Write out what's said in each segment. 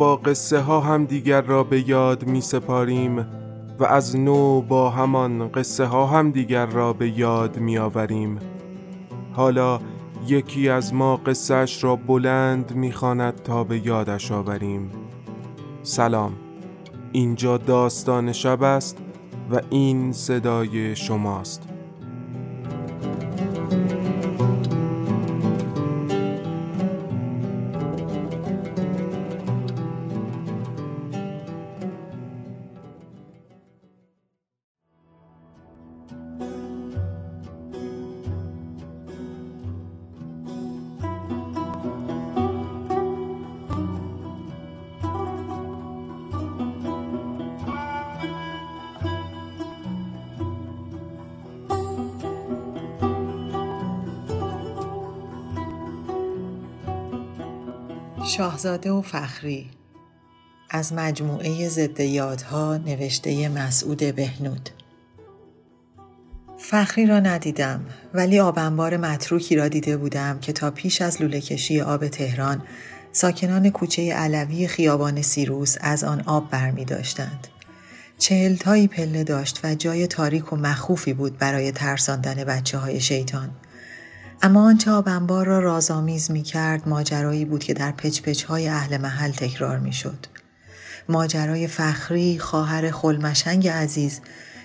با قصه ها هم دیگر را به یاد می سپاریم و از نو با همان قصه ها هم دیگر را به یاد می آوریم حالا یکی از ما قصهش را بلند می‌خواند تا به یادش آوریم. سلام. اینجا داستان شب است و این صدای شماست. شاهزاده و فخری از مجموعه ضد یادها نوشته مسعود بهنود فخری را ندیدم ولی آبنبار متروکی را دیده بودم که تا پیش از لوله کشی آب تهران ساکنان کوچه علوی خیابان سیروس از آن آب برمی داشتند. چهلتایی پله داشت و جای تاریک و مخوفی بود برای ترساندن بچه های شیطان. اما آنچه آبنبار را رازآمیز می کرد ماجرایی بود که در پچ های اهل محل تکرار می شد. ماجرای فخری خواهر خلمشنگ عزیز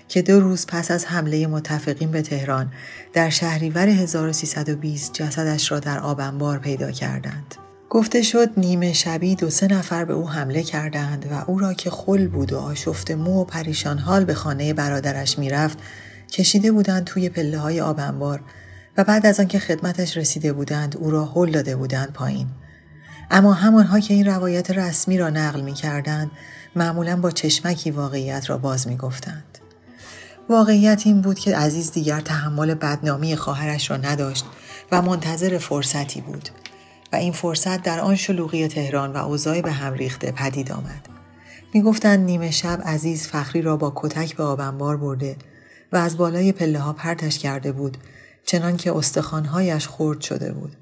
که دو روز پس از حمله متفقین به تهران در شهریور 1320 جسدش را در آبنبار پیدا کردند. گفته شد نیمه شبی دو سه نفر به او حمله کردند و او را که خل بود و آشفت مو و پریشان حال به خانه برادرش می‌رفت کشیده بودند توی پله های آبنبار و بعد از آنکه خدمتش رسیده بودند او را هل داده بودند پایین اما همانها که این روایت رسمی را نقل می کردند معمولا با چشمکی واقعیت را باز می گفتند. واقعیت این بود که عزیز دیگر تحمل بدنامی خواهرش را نداشت و منتظر فرصتی بود و این فرصت در آن شلوغی تهران و اوضاع به هم ریخته پدید آمد. می گفتند نیمه شب عزیز فخری را با کتک به آبنبار برده و از بالای پله ها پرتش کرده بود چنان که استخوانهایش خرد شده بود.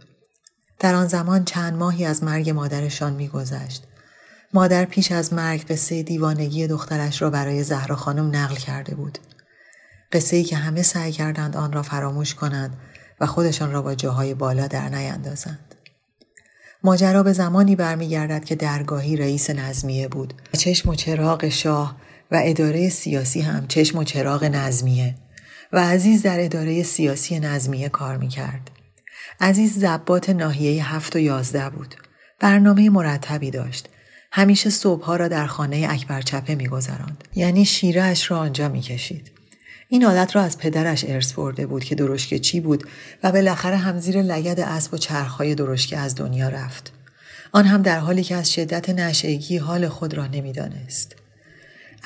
در آن زمان چند ماهی از مرگ مادرشان میگذشت. مادر پیش از مرگ قصه دیوانگی دخترش را برای زهرا خانم نقل کرده بود. قصه ای که همه سعی کردند آن را فراموش کنند و خودشان را با جاهای بالا در نیندازند. ماجرا به زمانی برمیگردد که درگاهی رئیس نظمیه بود چشم و چراغ شاه و اداره سیاسی هم چشم و چراغ نظمیه و عزیز در اداره سیاسی نظمیه کار می‌کرد. عزیز زبات ناحیه هفت و یازده بود. برنامه مرتبی داشت. همیشه صبحها را در خانه اکبر چپه میگذراند. یعنی شیرهاش را آنجا می‌کشید. این عادت را از پدرش ارث برده بود که درشکه چی بود و بالاخره هم زیر لگد اسب و چرخهای درشکه از دنیا رفت. آن هم در حالی که از شدت نشهگی حال خود را نمی‌دانست.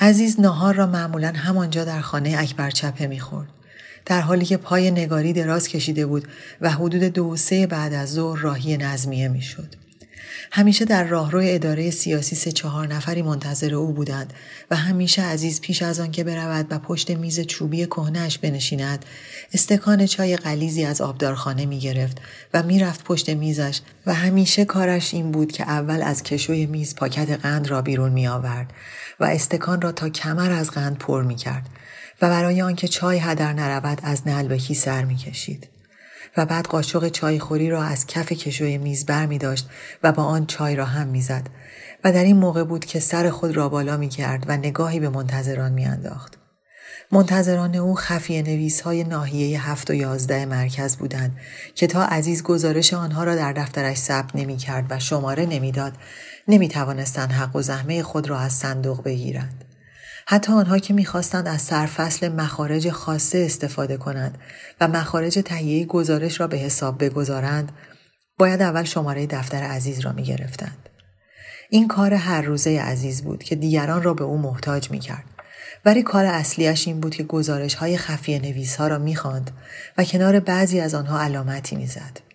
عزیز ناهار را معمولا همانجا در خانه اکبر چپه می‌خورد. در حالی که پای نگاری دراز کشیده بود و حدود دو سه بعد از ظهر راهی نظمیه می‌شد. همیشه در راهرو اداره سیاسی سه چهار نفری منتظر او بودند و همیشه عزیز پیش از آن که برود و پشت میز چوبی کهنهاش بنشیند استکان چای قلیزی از آبدارخانه می گرفت و می‌رفت پشت میزش و همیشه کارش این بود که اول از کشوی میز پاکت قند را بیرون می آورد و استکان را تا کمر از قند پر می کرد و برای آنکه چای هدر نرود از نلبکی سر می کشید. و بعد قاشق چای خوری را از کف کشوی میز بر می داشت و با آن چای را هم می‌زد و در این موقع بود که سر خود را بالا می کرد و نگاهی به منتظران می انداخت. منتظران او خفیه نویس های ناحیه هفت و یازده مرکز بودند که تا عزیز گزارش آنها را در دفترش ثبت نمی کرد و شماره نمی‌داد نمی توانستند حق و زحمه خود را از صندوق بگیرند. حتی آنها که می‌خواستند از سرفصل مخارج خاصه استفاده کنند و مخارج تهیه گزارش را به حساب بگذارند باید اول شماره دفتر عزیز را می گرفتند. این کار هر روزه عزیز بود که دیگران را به او محتاج می کرد. ولی کار اصلیش این بود که گزارش های خفیه نویس ها را می‌خواند و کنار بعضی از آنها علامتی می‌زد.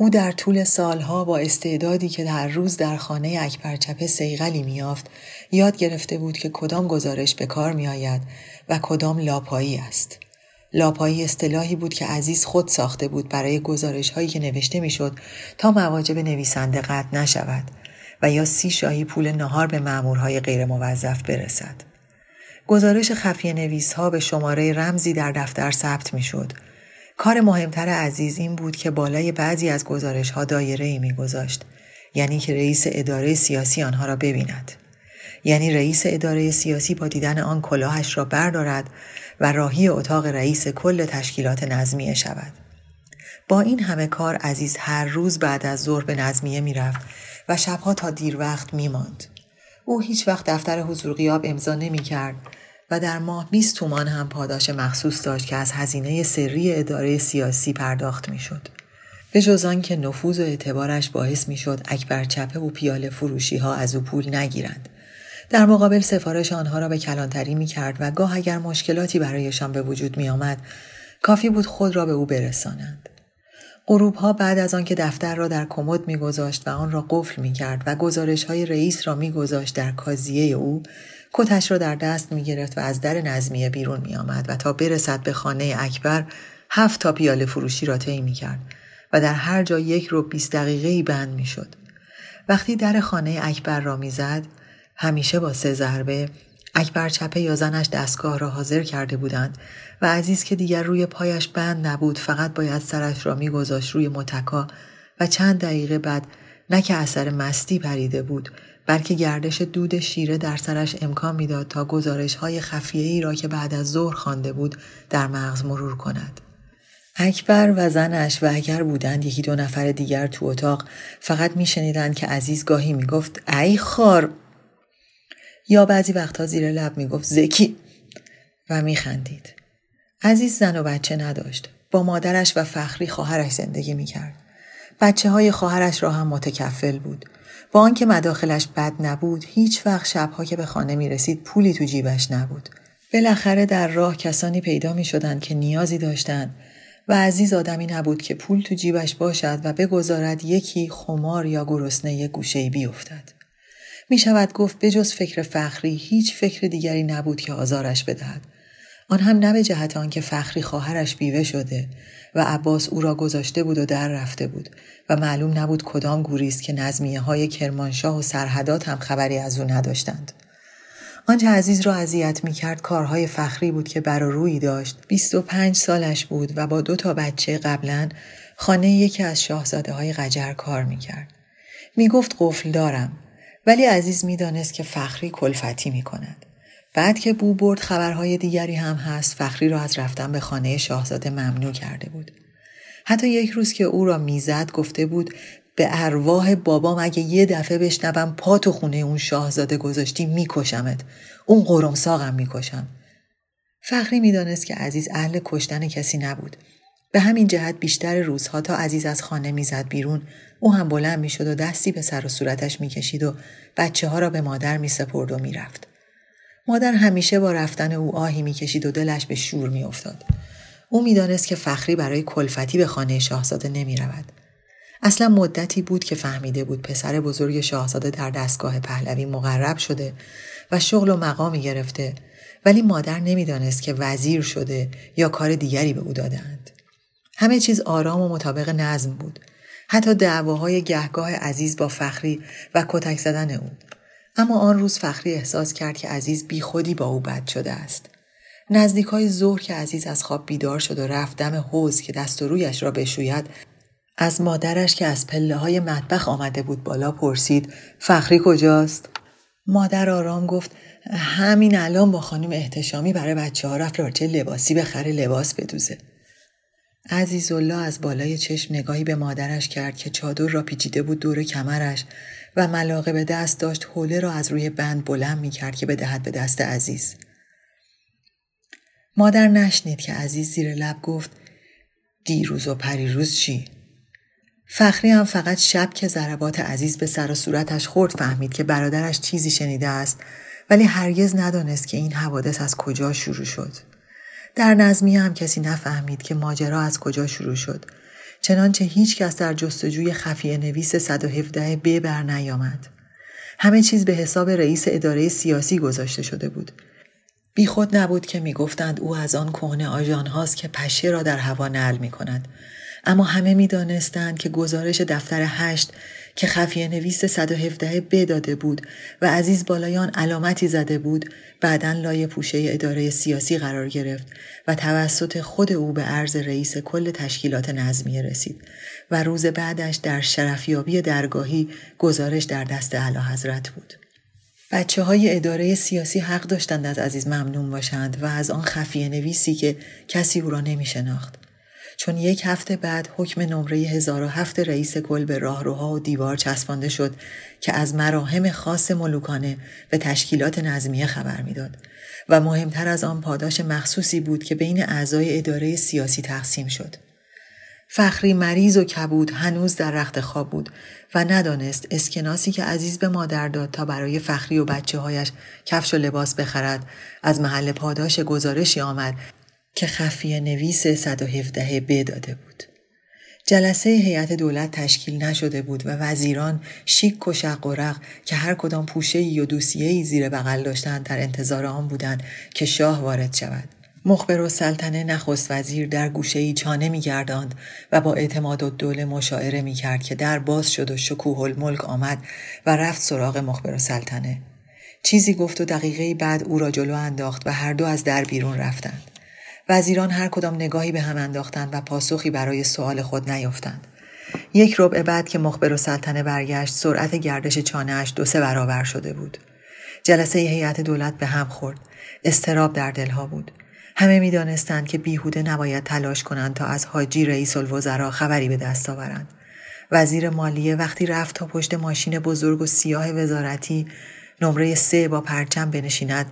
او در طول سالها با استعدادی که در روز در خانه اکبرچپه سیغلی میافت یاد گرفته بود که کدام گزارش به کار میآید و کدام لاپایی است. لاپایی اصطلاحی بود که عزیز خود ساخته بود برای گزارش هایی که نوشته می‌شد تا مواجب نویسنده قطع نشود و یا سی شاهی پول نهار به مامورهای غیرموظف برسد. گزارش خفیه نویس ها به شماره رمزی در دفتر ثبت می شد. کار مهمتر عزیز این بود که بالای بعضی از گزارش ها دایره ای می گذاشت. یعنی که رئیس اداره سیاسی آنها را ببیند. یعنی رئیس اداره سیاسی با دیدن آن کلاهش را بردارد و راهی اتاق رئیس کل تشکیلات نظمیه شود. با این همه کار عزیز هر روز بعد از ظهر به نظمیه می‌رفت و شبها تا دیر وقت می ماند. او هیچ وقت دفتر حضور قیاب امضا نمی کرد و در ماه 20 تومان هم پاداش مخصوص داشت که از هزینه سری اداره سیاسی پرداخت می شد. به جز که نفوذ و اعتبارش باعث می شد اکبر چپه و پیاله فروشی ها از او پول نگیرند. در مقابل سفارش آنها را به کلانتری می کرد و گاه اگر مشکلاتی برایشان به وجود می آمد کافی بود خود را به او برسانند. غروب ها بعد از آنکه دفتر را در کمد میگذاشت و آن را قفل می کرد و گزارش های رئیس را میگذاشت در کازیه او کتش را در دست می گرفت و از در نظمیه بیرون می آمد و تا برسد به خانه اکبر هفت تا پیاله فروشی را طی می کرد و در هر جا یک رو بیست دقیقه بند می شد. وقتی در خانه اکبر را می‌زد همیشه با سه ضربه اکبر چپه یا زنش دستگاه را حاضر کرده بودند و عزیز که دیگر روی پایش بند نبود فقط باید سرش را میگذاشت روی متکا و چند دقیقه بعد نه که اثر مستی پریده بود بلکه گردش دود شیره در سرش امکان می‌داد تا گزارش های خفیه ای را که بعد از ظهر خوانده بود در مغز مرور کند. اکبر و زنش و اگر بودند یکی دو نفر دیگر تو اتاق فقط میشنیدند که عزیز گاهی می‌گفت ای خار یا بعضی وقتها زیر لب می‌گفت زکی و میخندید. عزیز زن و بچه نداشت. با مادرش و فخری خواهرش زندگی می‌کرد. بچه های خواهرش را هم متکفل بود. با آنکه مداخلش بد نبود هیچ وقت شبها که به خانه می رسید پولی تو جیبش نبود. بالاخره در راه کسانی پیدا می شدند که نیازی داشتند و عزیز آدمی نبود که پول تو جیبش باشد و بگذارد یکی خمار یا گرسنه گوشه بیفتد. می شود گفت به جز فکر فخری هیچ فکر دیگری نبود که آزارش بدهد. آن هم نه به جهت آنکه فخری خواهرش بیوه شده و عباس او را گذاشته بود و در رفته بود و معلوم نبود کدام گوریست که نظمیه های کرمانشاه و سرحدات هم خبری از او نداشتند. آنچه عزیز را اذیت می کرد کارهای فخری بود که بر روی داشت 25 سالش بود و با دو تا بچه قبلا خانه یکی از شاهزاده های قجر کار می کرد. می گفت قفل دارم ولی عزیز می دانست که فخری کلفتی می کند. بعد که بو برد خبرهای دیگری هم هست فخری را از رفتن به خانه شاهزاده ممنوع کرده بود. حتی یک روز که او را می‌زد گفته بود به ارواح بابام اگه یه دفعه بشنوم پا تو خونه اون شاهزاده گذاشتی میکشمت. اون قرم ساقم می‌کشم. فخری می‌دانست که عزیز اهل کشتن کسی نبود. به همین جهت بیشتر روزها تا عزیز از خانه می‌زد بیرون. او هم بلند می‌شد و دستی به سر و صورتش می‌کشید و بچه ها را به مادر میسپرد و می‌رفت. مادر همیشه با رفتن او آهی می‌کشید و دلش به شور میافتاد. او می‌دانست که فخری برای کلفتی به خانه شاهزاده نمی رود. اصلا مدتی بود که فهمیده بود پسر بزرگ شاهزاده در دستگاه پهلوی مقرب شده و شغل و مقامی گرفته ولی مادر نمی‌دانست که وزیر شده یا کار دیگری به او دادند. همه چیز آرام و مطابق نظم بود. حتی دعواهای گهگاه عزیز با فخری و کتک زدن او. اما آن روز فخری احساس کرد که عزیز بیخودی با او بد شده است. نزدیک های ظهر که عزیز از خواب بیدار شد و رفت دم حوز که دست و رویش را بشوید از مادرش که از پله های مطبخ آمده بود بالا پرسید فخری کجاست؟ مادر آرام گفت همین الان با خانم احتشامی برای بچه ها رفت لارچه لباسی بخره لباس بدوزه. عزیزالله از بالای چشم نگاهی به مادرش کرد که چادر را پیچیده بود دور کمرش و ملاقه به دست داشت حوله را از روی بند بلند می کرد که بدهد به دست عزیز. مادر نشنید که عزیز زیر لب گفت دیروز و پریروز چی؟ فخری هم فقط شب که ضربات عزیز به سر و صورتش خورد فهمید که برادرش چیزی شنیده است ولی هرگز ندانست که این حوادث از کجا شروع شد. در نظمی هم کسی نفهمید که ماجرا از کجا شروع شد. چنانچه هیچ کس در جستجوی خفیه نویس 117 ب بر نیامد. همه چیز به حساب رئیس اداره سیاسی گذاشته شده بود. بیخود نبود که می‌گفتند او از آن کهنه آژان هاست که پشه را در هوا نل می کند. اما همه می دانستند که گزارش دفتر هشت که خفیه نویس 117 بداده بود و عزیز بالایان علامتی زده بود بعدا لای پوشه اداره سیاسی قرار گرفت و توسط خود او به عرض رئیس کل تشکیلات نظمیه رسید و روز بعدش در شرفیابی درگاهی گزارش در دست اعلی حضرت بود. بچه های اداره سیاسی حق داشتند از عزیز ممنون باشند و از آن خفیه نویسی که کسی او را نمی شناخت. چون یک هفته بعد حکم نمره 1007 رئیس کل به راهروها و دیوار چسبانده شد که از مراهم خاص ملوکانه به تشکیلات نظمیه خبر می‌داد و مهمتر از آن پاداش مخصوصی بود که بین اعضای اداره سیاسی تقسیم شد. فخری مریض و کبود هنوز در رخت خواب بود و ندانست اسکناسی که عزیز به مادر داد تا برای فخری و بچه هایش کفش و لباس بخرد از محل پاداش گزارشی آمد که خفیه نویس 117 ب داده بود. جلسه هیئت دولت تشکیل نشده بود و وزیران شیک و شق و رق که هر کدام پوشه ای و دوسیه ای زیر بغل داشتند در انتظار آن بودند که شاه وارد شود. مخبر و سلطنه نخست وزیر در گوشه ای چانه می گرداند و با اعتماد و دوله مشاعره می کرد که در باز شد و شکوه الملک آمد و رفت سراغ مخبر و سلطنه. چیزی گفت و دقیقه بعد او را جلو انداخت و هر دو از در بیرون رفتند. وزیران هر کدام نگاهی به هم انداختند و پاسخی برای سوال خود نیافتند. یک ربع بعد که مخبر و سلطنه برگشت سرعت گردش چانهاش دو سه برابر شده بود. جلسه هیئت دولت به هم خورد. استراب در دلها بود. همه می‌دانستند که بیهوده نباید تلاش کنند تا از حاجی رئیس الوزراء خبری به دست آورند. وزیر مالیه وقتی رفت تا پشت ماشین بزرگ و سیاه وزارتی نمره سه با پرچم بنشیند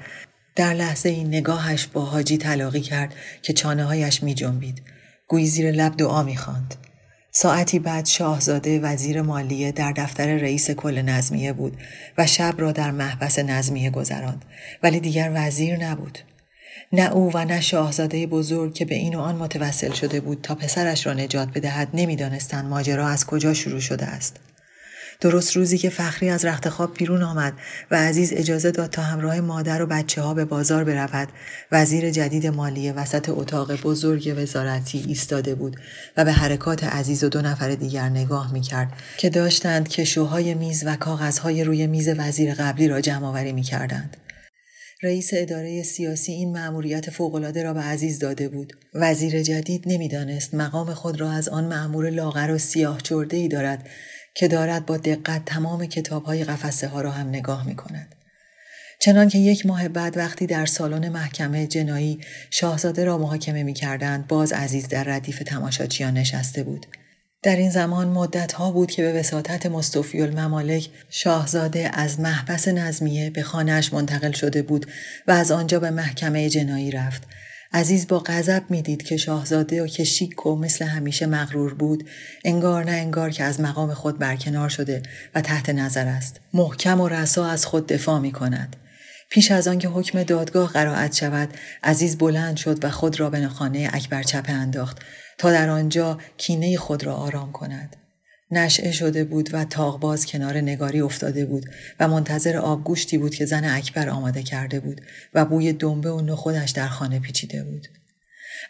در لحظه این نگاهش با حاجی تلاقی کرد که چانه هایش می جنبید. گویی زیر لب دعا می خاند. ساعتی بعد شاهزاده وزیر مالیه در دفتر رئیس کل نظمیه بود و شب را در محبس نظمیه گذراند ولی دیگر وزیر نبود. نه او و نه شاهزاده بزرگ که به این و آن متوسل شده بود تا پسرش را نجات بدهد نمی‌دانستند ماجرا از کجا شروع شده است. درست روزی که فخری از رخت خواب بیرون آمد و عزیز اجازه داد تا همراه مادر و بچه ها به بازار برود وزیر جدید مالیه وسط اتاق بزرگ وزارتی ایستاده بود و به حرکات عزیز و دو نفر دیگر نگاه می کرد که داشتند کشوهای میز و کاغذهای روی میز وزیر قبلی را جمع آوری می کردند. رئیس اداره سیاسی این مأموریت فوقالعاده را به عزیز داده بود. وزیر جدید نمی‌دانست مقام خود را از آن مأمور لاغر و سیاه چرده ای دارد که دارد با دقت تمام کتاب های قفسه ها را هم نگاه می کند. چنان که یک ماه بعد وقتی در سالن محکمه جنایی شاهزاده را محاکمه می کردند باز عزیز در ردیف تماشاچیان نشسته بود. در این زمان مدت ها بود که به وساطت مستوفی الممالک شاهزاده از محبس نظمیه به خانهش منتقل شده بود و از آنجا به محکمه جنایی رفت. عزیز با غضب می‌دید که شاهزاده و که شیک و مثل همیشه مغرور بود انگار نه انگار که از مقام خود برکنار شده و تحت نظر است. محکم و رسا از خود دفاع می کند پیش از آنکه حکم دادگاه قرائت شود عزیز بلند شد و خود را به خانه اکبر چپه انداخت. تا در آنجا کینه خود را آرام کند نشعه شده بود و تاغباز کنار نگاری افتاده بود و منتظر آبگوشتی بود که زن اکبر آماده کرده بود و بوی دنبه و نخودش در خانه پیچیده بود.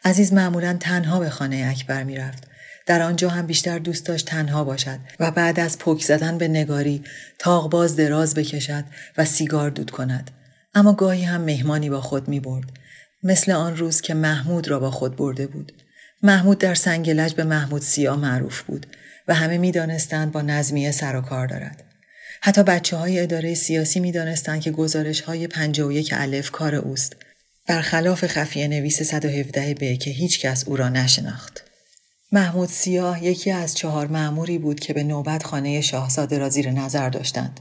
عزیز معمولا تنها به خانه اکبر می‌رفت. در آنجا هم بیشتر دوست داشت تنها باشد و بعد از پک زدن به نگاری تاغباز دراز بکشد و سیگار دود کند. اما گاهی هم مهمانی با خود می برد. مثل آن روز که محمود را با خود برده بود. محمود در سنگلج به محمود سیا معروف بود و همه می‌دانستند با نظمیه سر و کار دارد. حتی بچه های اداره سیاسی می دانستند که گزارش های 51 الف کار اوست. برخلاف خفیه نویس 117 ب که هیچ کس او را نشناخت. محمود سیاه یکی از چهار معموری بود که به نوبت خانه شاهزاده را زیر نظر داشتند.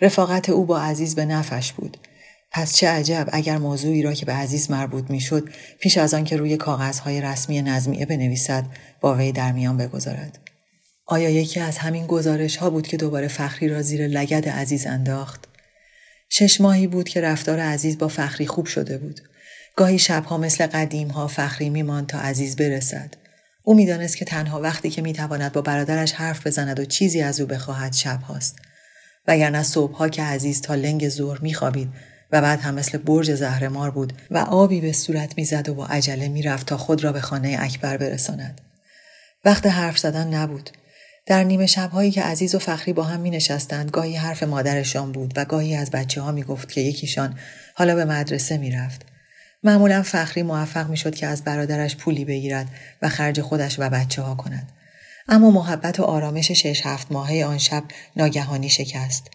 رفاقت او با عزیز به نفش بود. پس چه عجب اگر موضوعی را که به عزیز مربوط می‌شد پیش از آن که روی کاغذهای رسمی نظمیه بنویسد با وی در میان بگذارد. آیا یکی از همین گزارش ها بود که دوباره فخری را زیر لگد عزیز انداخت؟ شش ماهی بود که رفتار عزیز با فخری خوب شده بود. گاهی شبها مثل قدیم ها فخری میماند تا عزیز برسد. او می‌دانست که تنها وقتی که می‌تواند با برادرش حرف بزند و چیزی از او بخواهد شب هاست. وگرنه صبحها که عزیز تا لنگ ظهر میخوابید و بعد هم مثل برج زهرمار بود و آبی به صورت می‌زد و با عجله می‌رفت تا خود را به خانه اکبر برساند. وقت حرف زدن نبود. در نیمه شبهایی که عزیز و فخری با هم می نشستند گاهی حرف مادرشان بود و گاهی از بچه ها می گفت که یکیشان حالا به مدرسه می رفت. معمولا فخری موفق می شد که از برادرش پولی بگیرد و خرج خودش و بچه ها کند. اما محبت و آرامش شش هفت ماهه آن شب ناگهانی شکست.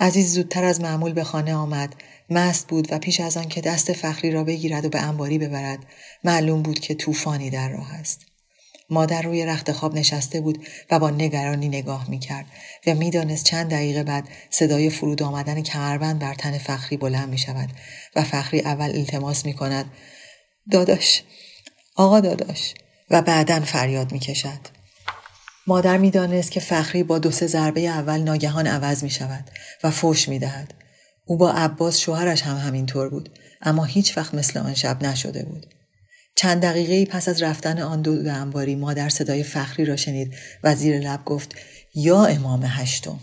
عزیز زودتر از معمول به خانه آمد مست بود و پیش از آن که دست فخری را بگیرد و به انباری ببرد معلوم بود که طوفانی در راه است مادر روی رخت خواب نشسته بود و با نگرانی نگاه می کرد و می‌دانست چند دقیقه بعد صدای فرود آمدن کمربند بر تن فخری بلند می شود و فخری اول التماس می کند داداش آقا داداش و بعدا فریاد می کشد. مادر می‌دانست که فخری با دو سه ضربه اول ناگهان عوض می شود و فوش می دهد. او با عباس شوهرش هم همینطور بود اما هیچ وقت مثل آن شب نشده بود. چند دقیقه پس از رفتن آن دو به انباری مادر صدای فخری را شنید و زیر لب گفت یا امام هشتم.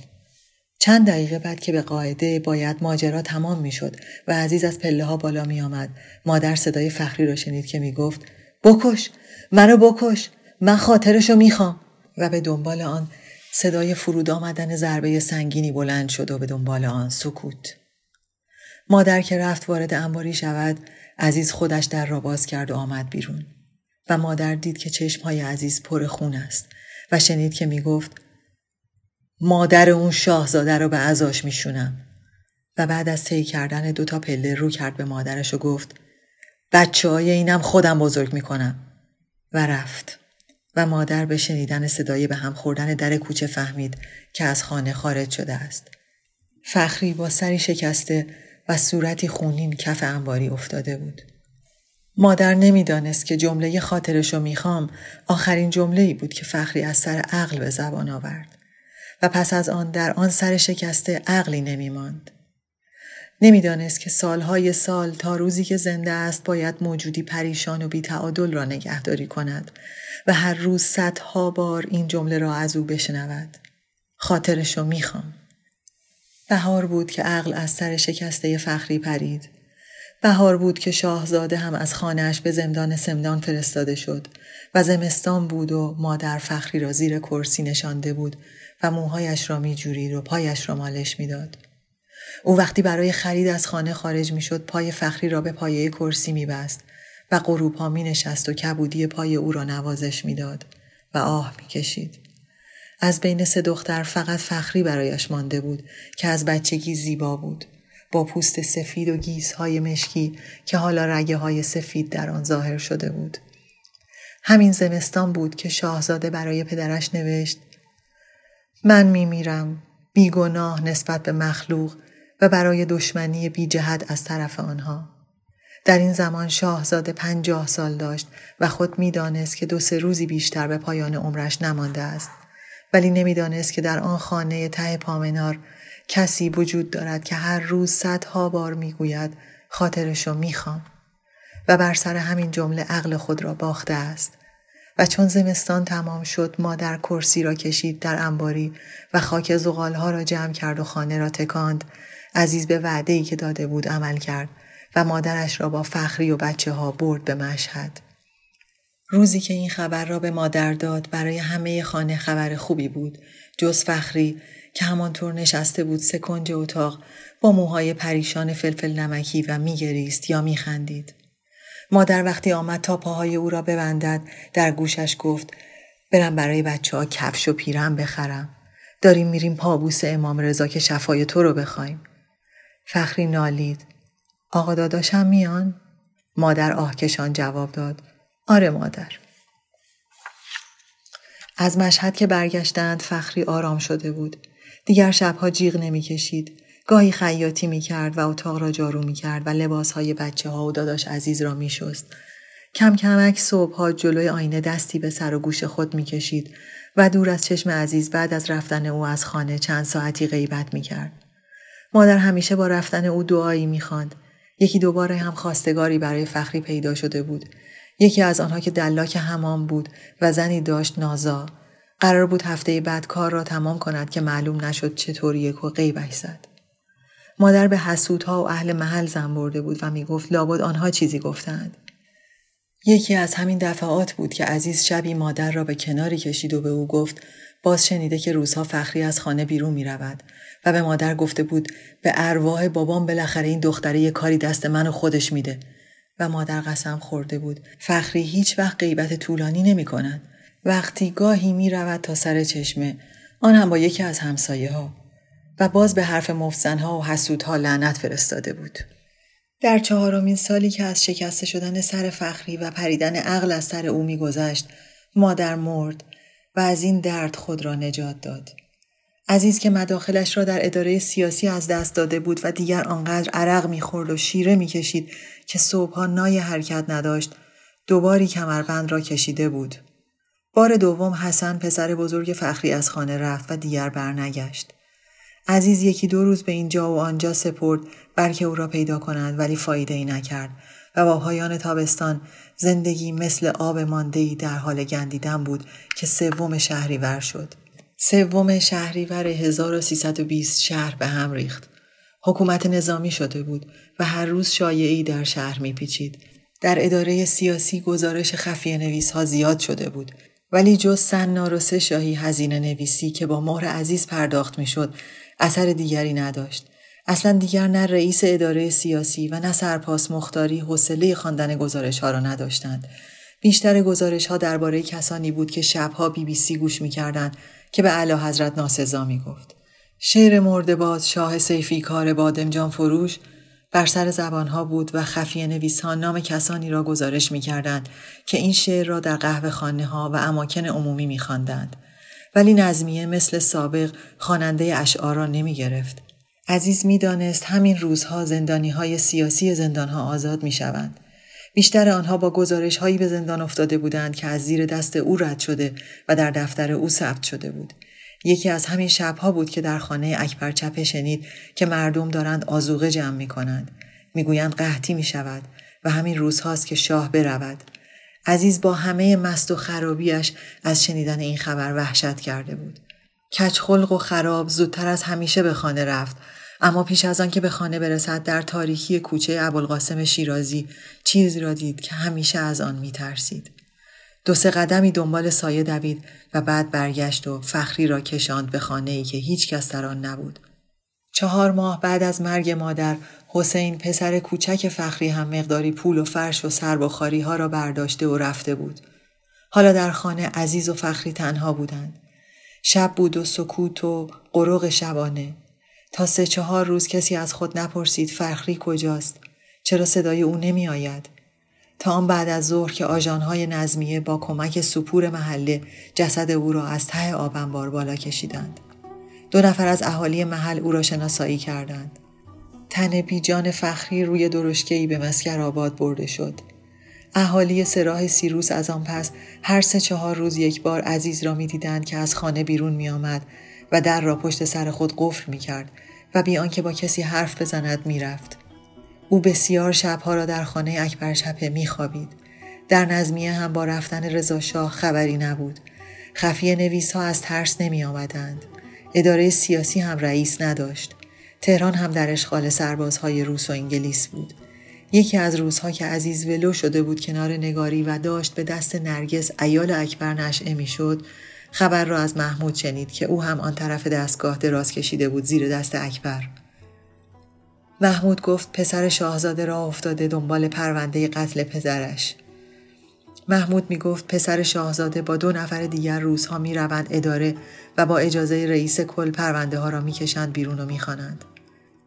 چند دقیقه بعد که به قاعده باید ماجرا تمام می شد و عزیز از پله ها بالا می آمد مادر صدای فخری را شنید که می گفت بکش منو بکش من خاطرشو می‌خوام و به دنبال آن صدای فرود آمدن ضربه سنگینی بلند شد و به دنبال آن سکوت. مادر که رفت وارد انباری شود عزیز خودش در را باز کرد و آمد بیرون. و مادر دید که چشمهای عزیز پر خون است و شنید که می گفت مادر اون شاهزاده رو به عزاش میشونم. و بعد از طی کردن دوتا پله رو کرد به مادرش و گفت بچه های اینم خودم بزرگ می‌کنم. و رفت. و مادر به شنیدن صدای به هم خوردن در کوچه فهمید که از خانه خارج شده است. فخری با سری شکسته و صورتی خونین کف انباری افتاده بود. مادر نمی‌دانست که جمله خاطرشو می‌خوام آخرین جمله ای بود که فخری از سر عقل به زبان آورد و پس از آن در آن سر شکسته عقلی نمیماند. نمی‌دانست که سالهای سال تا روزی که زنده است باید موجودی پریشان و بیتعادل را نگهداری کند و هر روز صدها بار این جمله را از او بشنود. خاطرشو می‌خوام. بهار بود که عقل از سر شکسته فخری پرید. بهار بود که شاهزاده هم از خانهش به زمدان سمدان فرستاده شد و زمستان بود و مادر فخری را زیر کرسی نشانده بود و موهایش را می جورید و پایش را مالش می‌داد. او وقتی برای خرید از خانه خارج می شد پای فخری را به پایه کرسی می بست و غروب ها می نشست و کبودی پای او را نوازش می داد و آه می کشید. از بین سه دختر فقط فخری برایش مانده بود که از بچگی زیبا بود با پوست سفید و گیزهای مشکی که حالا رگه های سفید در آن ظاهر شده بود. همین زمستان بود که شاهزاده برای پدرش نوشت من میمیرم بیگناه نسبت به مخلوق و برای دشمنی بی جهت از طرف آنها. در این زمان شاهزاده پنجاه سال داشت و خود می‌دانست که دو سه روزی بیشتر به پایان عمرش نمانده است. ولی نمی‌دانست که در آن خانه ته پامنار کسی وجود دارد که هر روز صدها بار می‌گوید خاطرشو می‌خوام. و بر سر همین جمله عقل خود را باخته است. و چون زمستان تمام شد مادر کرسی را کشید در انباری و خاک زغالها را جمع کرد و خانه را تکاند. عزیز به وعده ای که داده بود عمل کرد و مادرش را با فخری و بچه ها برد به مشهد. روزی که این خبر را به مادر داد برای همه خانه خبر خوبی بود جز فخری که همانطور نشسته بود سکنج اتاق با موهای پریشان فلفل نمکی و میگریست یا میخندید. مادر وقتی آمد تا پاهای او را ببندد در گوشش گفت برم برای بچه ها کفش و پیرم بخرم داریم میریم پابوس امام رضا که شفای تو رو بخوایم. فخری نالید. آقا داداشم میان؟ مادر آهکشان جواب داد. آره مادر. از مشهد که برگشتند فخری آرام شده بود. دیگر شبها جیغ نمی‌کشید. گاهی خیاطی می کرد و اتاق را جارو می کرد و لباس های بچه ها و داداش عزیز را می شست. کم کمک صبحها جلوی آینه دستی به سر و گوش خود می کشید و دور از چشم عزیز بعد از رفتن او از خانه چند ساعتی غیبت می کرد. مادر همیشه با رفتن او دعایی می خاند. یکی دوباره هم خواستگاری برای فخری پیدا شده بود. یکی از آنها که دلاک همان بود و زنی داشت نازا. قرار بود هفته بعد کار را تمام کند که معلوم نشد چطوری یک و غیبش زد. مادر به حسودها و اهل محل زن برده بود و می گفت لابد آنها چیزی گفتند. یکی از همین دفعات بود که عزیز شبی مادر را به کناری کشید و به او گفت باز شنیده که روزها فخری از خانه بیرون می رود و به مادر گفته بود به ارواح بابام بالاخره این دختره یه کاری دست من و خودش میده و مادر قسم خورده بود فخری هیچ وقت غیبت طولانی نمی کند. وقتی گاهی می رود تا سر چشمه آن هم با یکی از همسایه ها و باز به حرف مفزنها و حسودها لعنت فرستاده بود. در چهارمین سالی که از شکسته شدن سر فخری و پریدن عقل از سر او میگذشت مادر مرد و از این درد خود را نجات داد. عزیز که مداخلش را در اداره سیاسی از دست داده بود و دیگر آنقدر عرق می‌خورد و شیره می‌کشید که صبحها نای حرکت نداشت دوباری کمربند را کشیده بود. بار دوم حسن پسر بزرگ فخری از خانه رفت و دیگر برنگشت. عزیز یکی دو روز به اینجا و آنجا سپرد بلکه او را پیدا کنند ولی فایده ای نکرد و با پایان تابستان زندگی مثل آب مانده در حال گندیدن بود که سوم شهریور شد. سوم شهریور 1320 شهر به هم ریخت. حکومت نظامی شده بود و هر روز شایعی در شهر میپیچید. در اداره سیاسی گزارش خفیه نویس ها زیاد شده بود ولی جز سنار و سه شاهی هزینه نویسی که با مهر عزیز پرداخت می‌شد اثر دیگری نداشت. اصلا دیگر نه رئیس اداره سیاسی و نه سرپاس مختاری حوصله خواندن گزارش ها را نداشتند. بیشتر گزارش ها درباره کسانی بود که شبها بی بی سی گوش می‌کردند که به علا حضرت ناسزا می گفت. شعر باز شاه سیفی کار بادمجان فروش بر سر زبانها بود و خفیه نویسان نام کسانی را گزارش می کردند که این شعر را در قهوه خانه ها و اماکن عمومی می خواندند. ولی نظمیه مثل سابق خواننده اشعار را نمی گرفت. عزیز می دانست همین روزها زندانی های سیاسی زندان ها آزاد می شوند. بیشتر آنها با گزارش هایی به زندان افتاده بودند که از زیر دست او رد شده و در دفتر او ثبت شده بود. یکی از همین شبها بود که در خانه اکبر چپه شنید که مردم دارند آزوغه جمع می کنند. می‌گویند قحطی می شود و همین روزهاست که شاه برود. عزیز با همه مست و خرابیش از شنیدن این خبر وحشت کرده بود. کچخلق و خراب زودتر از همیشه به خانه رفت اما پیش از آن که به خانه برسد در تاریکی کوچه ابوالقاسم شیرازی چیزی را دید که همیشه از آن می ترسید. دو سه قدمی دنبال سایه دوید و بعد برگشت و فخری را کشاند به خانه ای که هیچ کس در آن نبود. چهار ماه بعد از مرگ مادر حسین پسر کوچک فخری هم مقداری پول و فرش و سربخاری ها را برداشته و رفته بود. حالا در خانه عزیز و فخری تنها بودند. شب بود و سکوت و قروق شبانه. تا سه چهار روز کسی از خود نپرسید فخری کجاست؟ چرا صدای او نمی آید؟ تا آن بعد از ظهر که آژانهای نظمیه با کمک سپور محله جسد او را از ته آبنبار بالا کشیدند. دو نفر از اهالی محل او را شناسایی کردند. تن بیجان فخری روی درشکهی به مسکر آباد برده شد. اهالی سراح سیروس از آن پس هر سه چهار روز یک بار عزیز را می‌دیدند که از خانه بیرون می آمد و در را پشت سر خود قفل می کرد و بیان که با کسی حرف بزند می رفت. او بسیار شبها را در خانه اکبر شپه می خوابید. در نظمیه هم با رفتن رضا شاه خبری نبود. خفیه نویس ها از ترس نمی آمدند. اداره سیاسی هم رئیس نداشت. تهران هم در اشغال سربازهای روس و انگلیس بود. یکی از روزها که عزیز ولو شده بود کنار نگاری و داشت به دست نرگس ایال اکبر نشعه می‌شد خبر را از محمود شنید که او هم آن طرف دستگاه دراز کشیده بود زیر دست اکبر محمود گفت پسر شاهزاده را افتاده دنبال پرونده قتل پدرش محمود می گفت پسر شاهزاده با دو نفر دیگر روزها می روند اداره و با اجازه رئیس کل پرونده ها را می کشند بیرون و می خانند.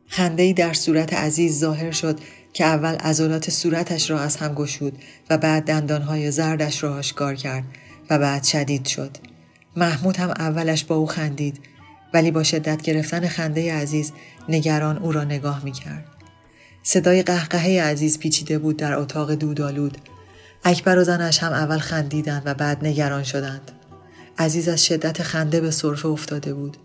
خنده در صورت عزیز ظاهر شد که اول عضلات صورتش را از هم گشود و بعد دندانهای زردش را آشکار کرد و بعد شدید شد. محمود هم اولش با او خندید ولی با شدت گرفتن خنده عزیز نگران او را نگاه می کرد. صدای قهقهه عزیز پیچیده بود در اتاق دودالود. اکبر و زنش هم اول خندیدند و بعد نگران شدند. عزیز از شدت خنده به صرفه افتاده بود.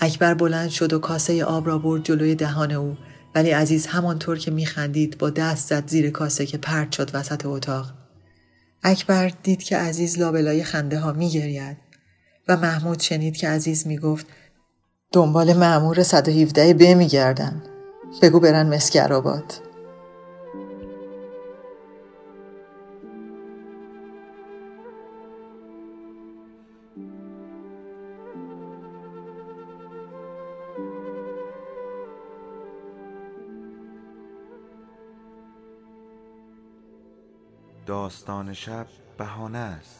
اکبر بلند شد و کاسه آب را برد جلوی دهان او ولی عزیز همانطور که میخندید با دست زد زیر کاسه که پرت شد وسط اتاق. اکبر دید که عزیز لابلای خنده ها میگرید و محمود شنید که عزیز می‌گفت دنبال معمور 117 ب میگردن بگو برن مسکر آباد داستان شب بهانه است.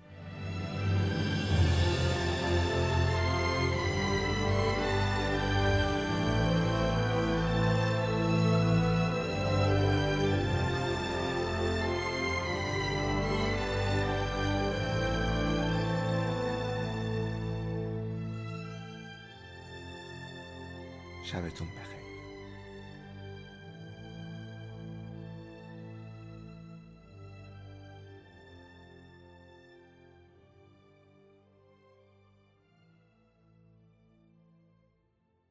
sabes tú un peje.